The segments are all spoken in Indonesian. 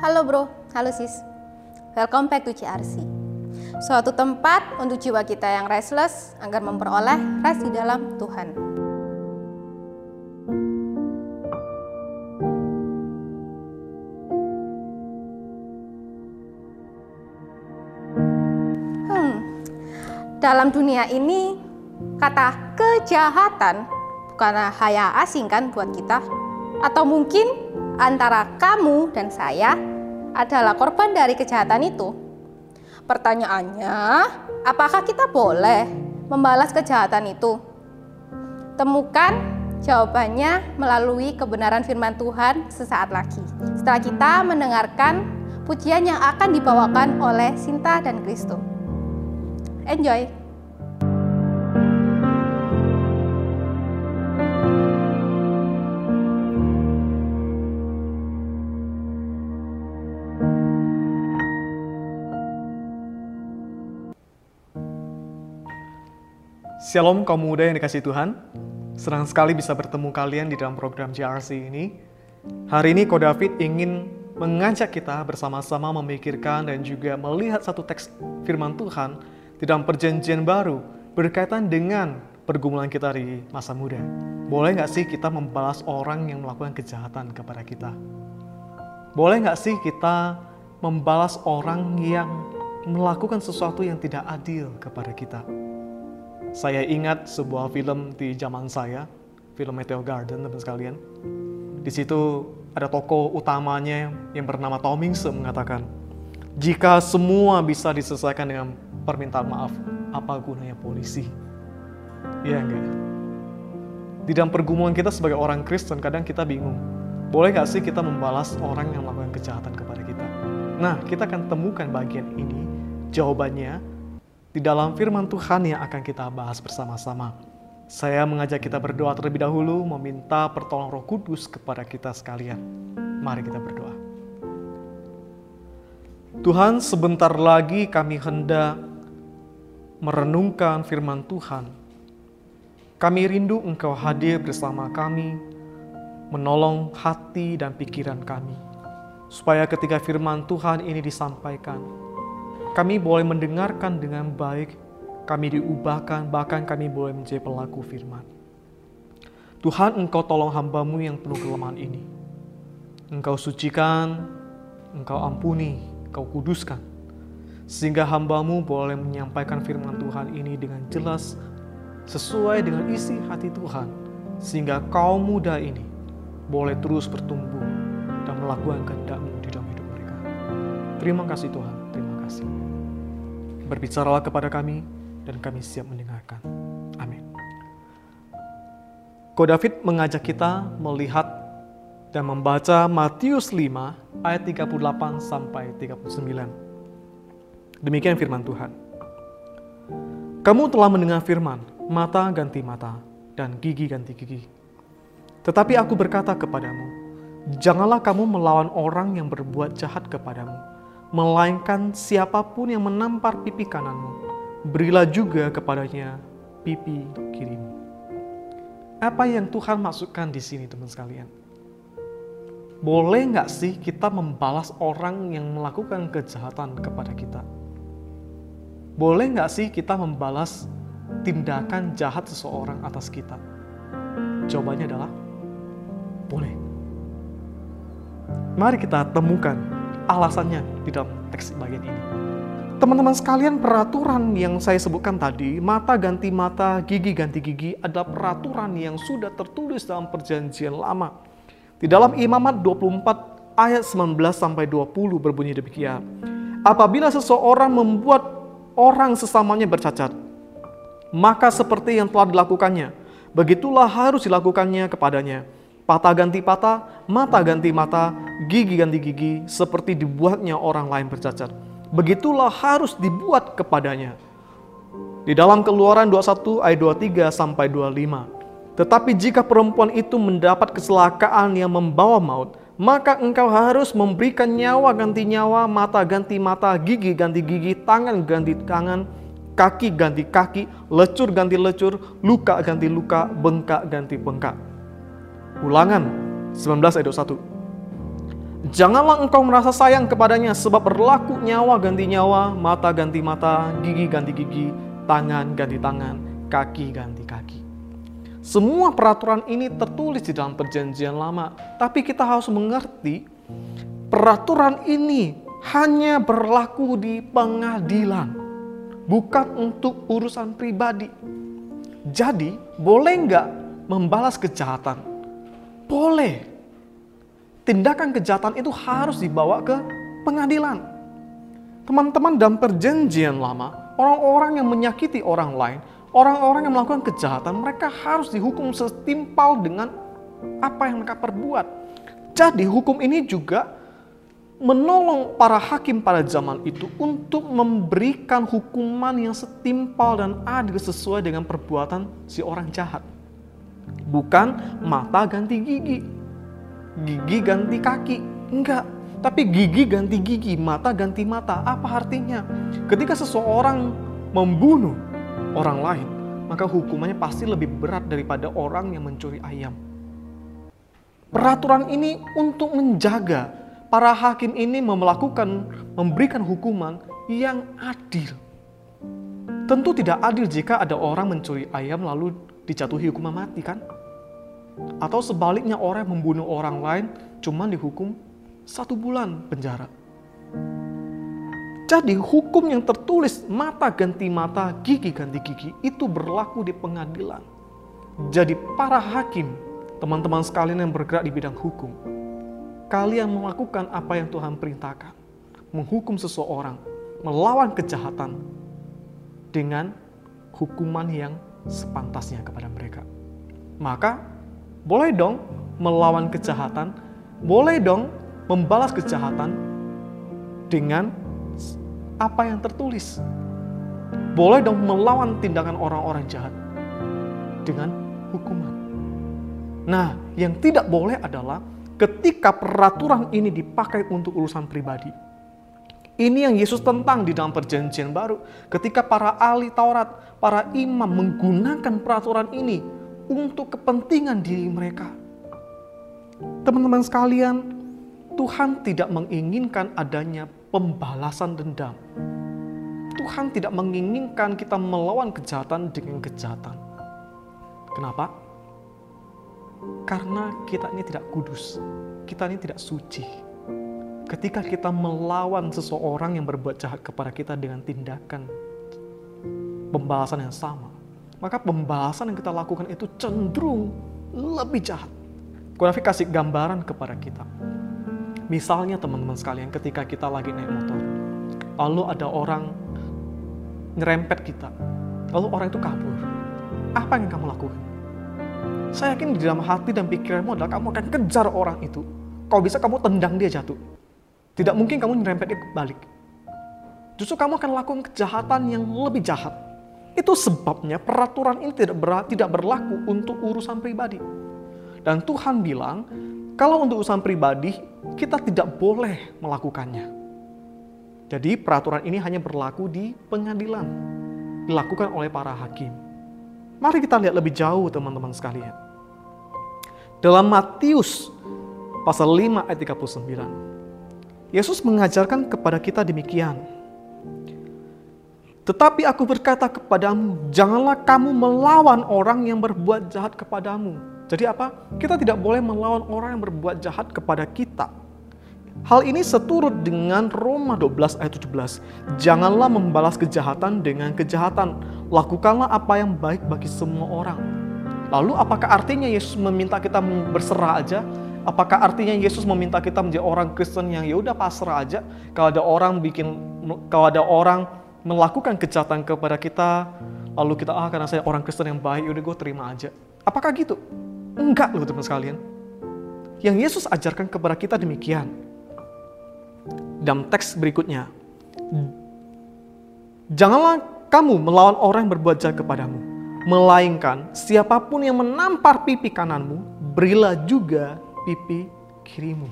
Halo bro, halo sis. Welcome back to CRC. Suatu tempat untuk jiwa kita yang restless agar memperoleh rest di dalam Tuhan. Hmm, dalam dunia ini kata kejahatan bukanlah hal asing kan buat kita atau mungkin antara kamu dan saya adalah korban dari kejahatan itu. Pertanyaannya, apakah kita boleh membalas kejahatan itu? Temukan jawabannya melalui kebenaran firman Tuhan sesaat lagi. Setelah kita mendengarkan pujian yang akan dibawakan oleh Sinta dan Kristo. Enjoy! Shalom kaum muda yang dikasih Tuhan. Senang sekali bisa bertemu kalian di dalam program JRC ini. Hari ini Ko David ingin mengajak kita bersama-sama memikirkan dan juga melihat satu teks firman Tuhan di dalam perjanjian baru berkaitan dengan pergumulan kita di masa muda. Boleh nggak sih kita membalas orang yang melakukan kejahatan kepada kita? Boleh nggak sih kita membalas orang yang melakukan sesuatu yang tidak adil kepada kita? Saya ingat sebuah film di zaman saya, film Meteor Garden teman sekalian. Di situ ada tokoh utamanya yang bernama Tomingse mengatakan, jika semua bisa diselesaikan dengan permintaan maaf, apa gunanya polisi? Iya enggak? Di dalam pergumulan kita sebagai orang Kristen, kadang kita bingung. Boleh gak sih kita membalas orang yang melakukan kejahatan kepada kita? Nah, kita akan temukan bagian ini, jawabannya di dalam firman Tuhan yang akan kita bahas bersama-sama. Saya mengajak kita berdoa terlebih dahulu, meminta pertolongan Roh Kudus kepada kita sekalian. Mari kita berdoa. Tuhan, sebentar lagi kami hendak merenungkan firman Tuhan. Kami rindu Engkau hadir bersama kami, menolong hati dan pikiran kami, supaya ketika firman Tuhan ini disampaikan, kami boleh mendengarkan dengan baik, kami diubahkan, bahkan kami boleh menjadi pelaku firman. Tuhan engkau tolong hambamu yang penuh kelemahan ini. Engkau sucikan, engkau ampuni, engkau kuduskan. Sehingga hambamu boleh menyampaikan firman Tuhan ini dengan jelas, sesuai dengan isi hati Tuhan. Sehingga kaum muda ini boleh terus bertumbuh dan melakukan kehendakmu di dalam hidup mereka. Terima kasih Tuhan, terima kasih. Berbicaralah kepada kami dan kami siap mendengarkan. Amin. Ko David mengajak kita melihat dan membaca Matius 5 ayat 38 sampai 39. Demikian firman Tuhan. Kamu telah mendengar firman, mata ganti mata dan gigi ganti gigi. Tetapi aku berkata kepadamu, janganlah kamu melawan orang yang berbuat jahat kepadamu melainkan siapa pun yang menampar pipi kananmu, berilah juga kepadanya pipi kirimu. Apa yang Tuhan maksudkan di sini teman sekalian? Boleh nggak sih kita membalas orang yang melakukan kejahatan kepada kita? Boleh nggak sih kita membalas tindakan jahat seseorang atas kita? Jawabannya adalah boleh. Mari kita temukan alasannya di dalam teks bagian ini. Teman-teman sekalian, peraturan yang saya sebutkan tadi, mata ganti mata, gigi ganti gigi, adalah peraturan yang sudah tertulis dalam perjanjian lama. Di dalam Imamat 24 ayat 19 sampai 20 berbunyi demikian. Apabila seseorang membuat orang sesamanya bercacat, maka seperti yang telah dilakukannya, begitulah harus dilakukannya kepadanya patah ganti patah, mata ganti mata, gigi ganti gigi, seperti dibuatnya orang lain bercacat. Begitulah harus dibuat kepadanya. Di dalam keluaran 21 ayat 23 sampai 25. Tetapi jika perempuan itu mendapat kecelakaan yang membawa maut, maka engkau harus memberikan nyawa ganti nyawa, mata ganti mata, gigi ganti gigi, tangan ganti tangan, kaki ganti kaki, lecur ganti lecur, luka ganti luka, bengkak ganti bengkak. Ulangan 19 ayat 21. Janganlah engkau merasa sayang kepadanya sebab berlaku nyawa ganti nyawa, mata ganti mata, gigi ganti gigi, tangan ganti tangan, kaki ganti kaki. Semua peraturan ini tertulis di dalam perjanjian lama, tapi kita harus mengerti peraturan ini hanya berlaku di pengadilan, bukan untuk urusan pribadi. Jadi, boleh nggak membalas kejahatan? Boleh. Tindakan kejahatan itu harus dibawa ke pengadilan. Teman-teman dalam perjanjian lama, orang-orang yang menyakiti orang lain, orang-orang yang melakukan kejahatan, mereka harus dihukum setimpal dengan apa yang mereka perbuat. Jadi hukum ini juga menolong para hakim pada zaman itu untuk memberikan hukuman yang setimpal dan adil sesuai dengan perbuatan si orang jahat. Bukan mata ganti gigi, gigi ganti kaki, enggak. Tapi gigi ganti gigi, mata ganti mata. Apa artinya? Ketika seseorang membunuh orang lain, maka hukumannya pasti lebih berat daripada orang yang mencuri ayam. Peraturan ini untuk menjaga para hakim ini melakukan memberikan hukuman yang adil. Tentu tidak adil jika ada orang mencuri ayam lalu dijatuhi hukuman mati kan? Atau sebaliknya orang yang membunuh orang lain cuma dihukum satu bulan penjara. Jadi hukum yang tertulis mata ganti mata, gigi ganti gigi itu berlaku di pengadilan. Jadi para hakim, teman-teman sekalian yang bergerak di bidang hukum, kalian melakukan apa yang Tuhan perintahkan. Menghukum seseorang, melawan kejahatan dengan hukuman yang sepantasnya kepada mereka. Maka boleh dong melawan kejahatan, boleh dong membalas kejahatan dengan apa yang tertulis. Boleh dong melawan tindakan orang-orang jahat dengan hukuman. Nah, yang tidak boleh adalah ketika peraturan ini dipakai untuk urusan pribadi. Ini yang Yesus tentang di dalam perjanjian baru. Ketika para ahli Taurat, para imam menggunakan peraturan ini untuk kepentingan diri mereka. Teman-teman sekalian, Tuhan tidak menginginkan adanya pembalasan dendam. Tuhan tidak menginginkan kita melawan kejahatan dengan kejahatan. Kenapa? Karena kita ini tidak kudus, kita ini tidak suci. Ketika kita melawan seseorang yang berbuat jahat kepada kita dengan tindakan pembalasan yang sama, maka pembalasan yang kita lakukan itu cenderung lebih jahat. Kurafik kasih gambaran kepada kita Misalnya teman-teman sekalian ketika kita lagi naik motor, lalu ada orang nyerempet kita, lalu orang itu kabur. Apa yang kamu lakukan? Saya yakin di dalam hati dan pikiranmu adalah kamu akan kejar orang itu. Kalau bisa kamu tendang dia jatuh. Tidak mungkin kamu nyerempet dia balik. Justru kamu akan lakukan kejahatan yang lebih jahat. Itu sebabnya peraturan ini tidak, ber, tidak berlaku untuk urusan pribadi. Dan Tuhan bilang, kalau untuk urusan pribadi, kita tidak boleh melakukannya. Jadi peraturan ini hanya berlaku di pengadilan, dilakukan oleh para hakim. Mari kita lihat lebih jauh teman-teman sekalian. Dalam Matius pasal 5 ayat 39, Yesus mengajarkan kepada kita demikian. Tetapi aku berkata kepadamu, janganlah kamu melawan orang yang berbuat jahat kepadamu jadi apa? Kita tidak boleh melawan orang yang berbuat jahat kepada kita. Hal ini seturut dengan Roma 12 ayat 17. Janganlah membalas kejahatan dengan kejahatan. Lakukanlah apa yang baik bagi semua orang. Lalu apakah artinya Yesus meminta kita berserah aja? Apakah artinya Yesus meminta kita menjadi orang Kristen yang ya udah pasrah aja? Kalau ada orang bikin kalau ada orang melakukan kejahatan kepada kita, lalu kita ah karena saya orang Kristen yang baik, udah gue terima aja. Apakah gitu? Enggak loh teman sekalian. Yang Yesus ajarkan kepada kita demikian. Dalam teks berikutnya. Janganlah kamu melawan orang yang berbuat jahat kepadamu. Melainkan siapa pun yang menampar pipi kananmu, berilah juga pipi kirimu.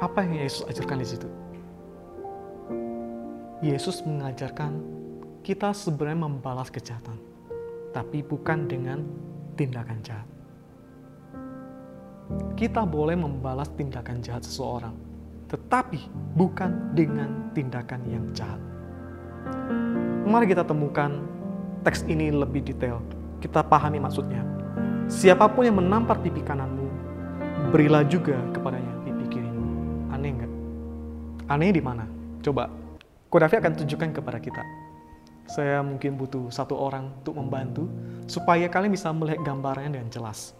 Apa yang Yesus ajarkan di situ? Yesus mengajarkan kita sebenarnya membalas kejahatan, tapi bukan dengan tindakan jahat. kita boleh membalas tindakan jahat seseorang, tetapi bukan dengan tindakan yang jahat. Mari kita temukan teks ini lebih detail. Kita pahami maksudnya. Siapa pun yang menampar pipi kananmu, berilah juga kepadanya pipi kirimu. Aneh enggak? Aneh di mana? Coba, Kodavi akan tunjukkan kepada kita. Saya mungkin butuh satu orang untuk membantu supaya kalian bisa melihat gambarnya dengan jelas.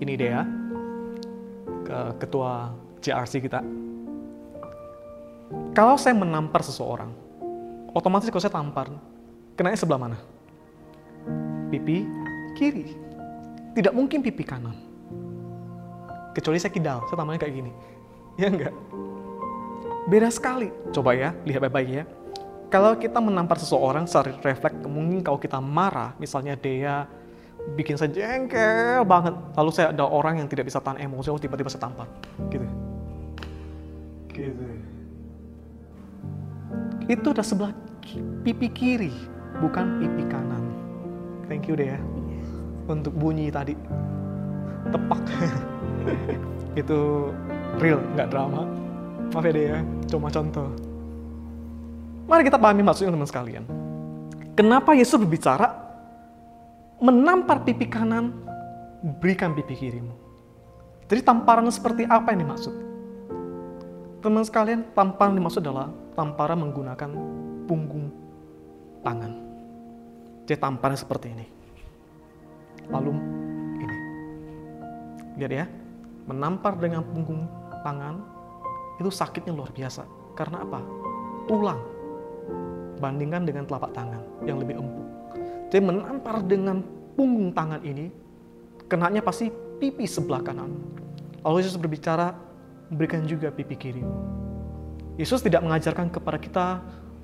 Ini dia, ke ketua JRC kita. Kalau saya menampar seseorang, otomatis kalau saya tampar, kenanya sebelah mana? Pipi kiri. Tidak mungkin pipi kanan. Kecuali saya kidal, saya tampaknya kayak gini. Ya enggak? Beda sekali. Coba ya, lihat baik-baik ya. Kalau kita menampar seseorang secara refleks, mungkin kalau kita marah, misalnya dia bikin saya jengkel banget, lalu saya ada orang yang tidak bisa tahan emosi, oh tiba-tiba saya tampar, gitu. Gitu. Itu udah sebelah pipi kiri, bukan pipi kanan. Thank you deh ya. Untuk bunyi tadi. Tepak. itu real, nggak drama. Maaf ya deh ya, cuma contoh. Mari kita pahami maksudnya teman sekalian. Kenapa Yesus berbicara menampar pipi kanan, berikan pipi kirimu. Jadi tamparan seperti apa yang dimaksud? Teman sekalian, tamparan dimaksud adalah tamparan menggunakan punggung tangan. Jadi tamparan seperti ini. Lalu ini. Lihat ya, menampar dengan punggung tangan itu sakitnya luar biasa. Karena apa? Tulang bandingkan dengan telapak tangan yang lebih empuk. Jadi menampar dengan punggung tangan ini, kenanya pasti pipi sebelah kanan. Lalu Yesus berbicara, berikan juga pipi kiri. Yesus tidak mengajarkan kepada kita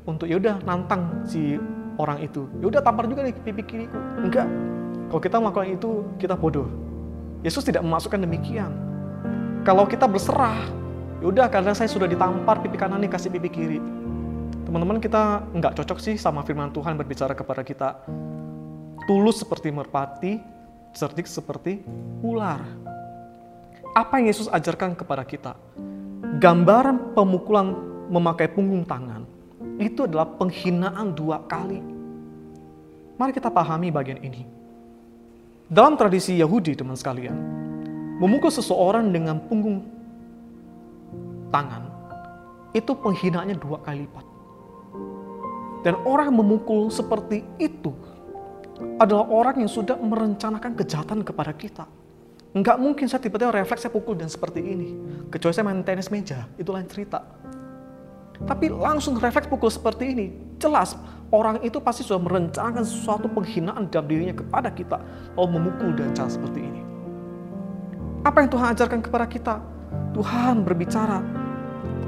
untuk yaudah nantang si orang itu. Yaudah tampar juga nih pipi kiriku. Enggak. Kalau kita melakukan itu, kita bodoh. Yesus tidak memasukkan demikian. Kalau kita berserah, yaudah karena saya sudah ditampar pipi kanan nih kasih pipi kiri Teman-teman kita nggak cocok sih sama firman Tuhan berbicara kepada kita tulus seperti merpati, cerdik seperti ular. Apa yang Yesus ajarkan kepada kita? Gambaran pemukulan memakai punggung tangan itu adalah penghinaan dua kali. Mari kita pahami bagian ini. Dalam tradisi Yahudi, teman sekalian, memukul seseorang dengan punggung tangan itu penghinaannya dua kali lipat. Dan orang memukul seperti itu adalah orang yang sudah merencanakan kejahatan kepada kita. Enggak mungkin saya tiba-tiba refleks saya pukul dan seperti ini. Kecuali saya main tenis meja, itu lain cerita. Tapi langsung refleks pukul seperti ini. Jelas, orang itu pasti sudah merencanakan sesuatu penghinaan dalam dirinya kepada kita. Lalu memukul dan cara seperti ini. Apa yang Tuhan ajarkan kepada kita? Tuhan berbicara,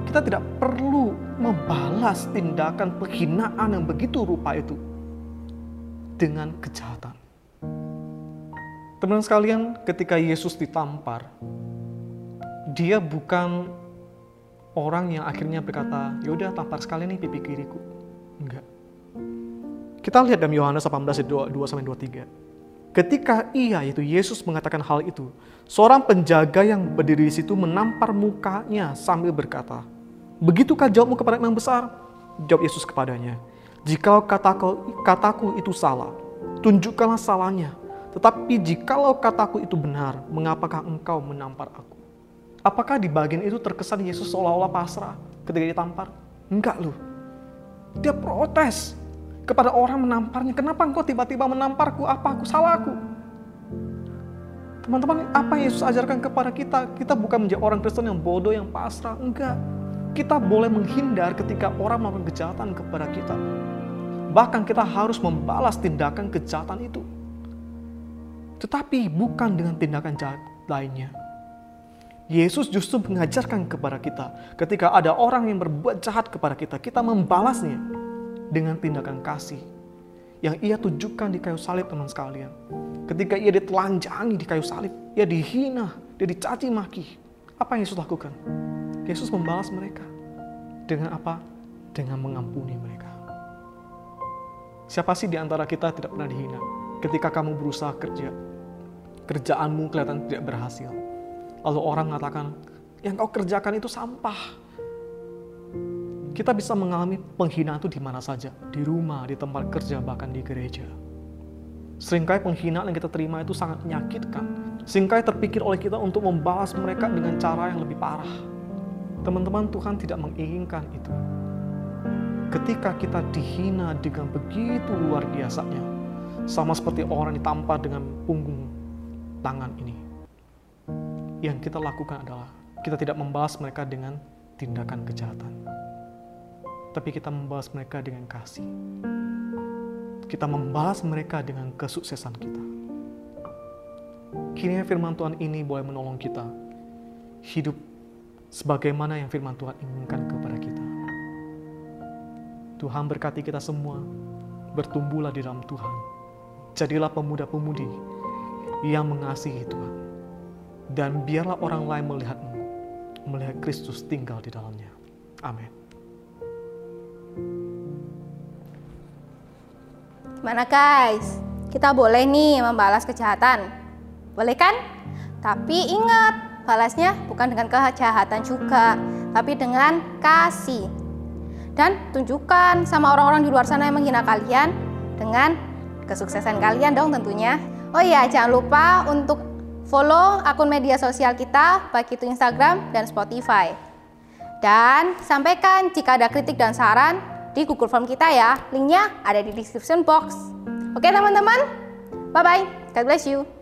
kita tidak perlu membalas tindakan penghinaan yang begitu rupa itu dengan kejahatan. Teman sekalian, ketika Yesus ditampar, dia bukan orang yang akhirnya berkata, yaudah tampar sekali nih pipi kiriku. Enggak. Kita lihat dalam Yohanes 18 2 sampai 23. Ketika ia yaitu Yesus mengatakan hal itu, seorang penjaga yang berdiri di situ menampar mukanya sambil berkata, Begitukah jawabmu kepada imam besar? Jawab Yesus kepadanya, Jikalau kataku, kataku itu salah, tunjukkanlah salahnya. Tetapi jikalau kataku itu benar, mengapakah engkau menampar aku? Apakah di bagian itu terkesan Yesus seolah-olah pasrah ketika ditampar? Enggak loh. Dia protes kepada orang menamparnya. Kenapa engkau tiba-tiba menamparku? Apa aku salah aku? Teman-teman, apa yang Yesus ajarkan kepada kita? Kita bukan menjadi orang Kristen yang bodoh, yang pasrah. Enggak kita boleh menghindar ketika orang melakukan kejahatan kepada kita. Bahkan kita harus membalas tindakan kejahatan itu. Tetapi bukan dengan tindakan jahat lainnya. Yesus justru mengajarkan kepada kita ketika ada orang yang berbuat jahat kepada kita, kita membalasnya dengan tindakan kasih yang ia tunjukkan di kayu salib teman sekalian. Ketika ia ditelanjangi di kayu salib, ia dihina, dia dicaci maki. Apa yang Yesus lakukan? Yesus membalas mereka. Dengan apa? Dengan mengampuni mereka. Siapa sih di antara kita tidak pernah dihina? Ketika kamu berusaha kerja, kerjaanmu kelihatan tidak berhasil. lalu orang mengatakan, yang kau kerjakan itu sampah. Kita bisa mengalami penghinaan itu di mana saja, di rumah, di tempat kerja, bahkan di gereja. Seringkali penghinaan yang kita terima itu sangat menyakitkan. Seringkali terpikir oleh kita untuk membalas mereka dengan cara yang lebih parah. Teman-teman, Tuhan tidak menginginkan itu. Ketika kita dihina dengan begitu luar biasanya, sama seperti orang ditampar dengan punggung tangan ini. Yang kita lakukan adalah kita tidak membalas mereka dengan tindakan kejahatan. Tapi kita membalas mereka dengan kasih. Kita membalas mereka dengan kesuksesan kita. Kiranya firman Tuhan ini boleh menolong kita hidup sebagaimana yang firman Tuhan inginkan kepada kita. Tuhan berkati kita semua, bertumbuhlah di dalam Tuhan. Jadilah pemuda-pemudi yang mengasihi Tuhan. Dan biarlah orang lain melihatmu, melihat Kristus tinggal di dalamnya. Amin. Gimana guys? Kita boleh nih membalas kejahatan. Boleh kan? Tapi ingat, balasnya bukan dengan kejahatan juga, tapi dengan kasih. Dan tunjukkan sama orang-orang di luar sana yang menghina kalian dengan kesuksesan kalian dong tentunya. Oh iya, jangan lupa untuk follow akun media sosial kita, baik itu Instagram dan Spotify. Dan sampaikan jika ada kritik dan saran di Google Form kita ya. Linknya ada di description box. Oke teman-teman, bye-bye. God bless you.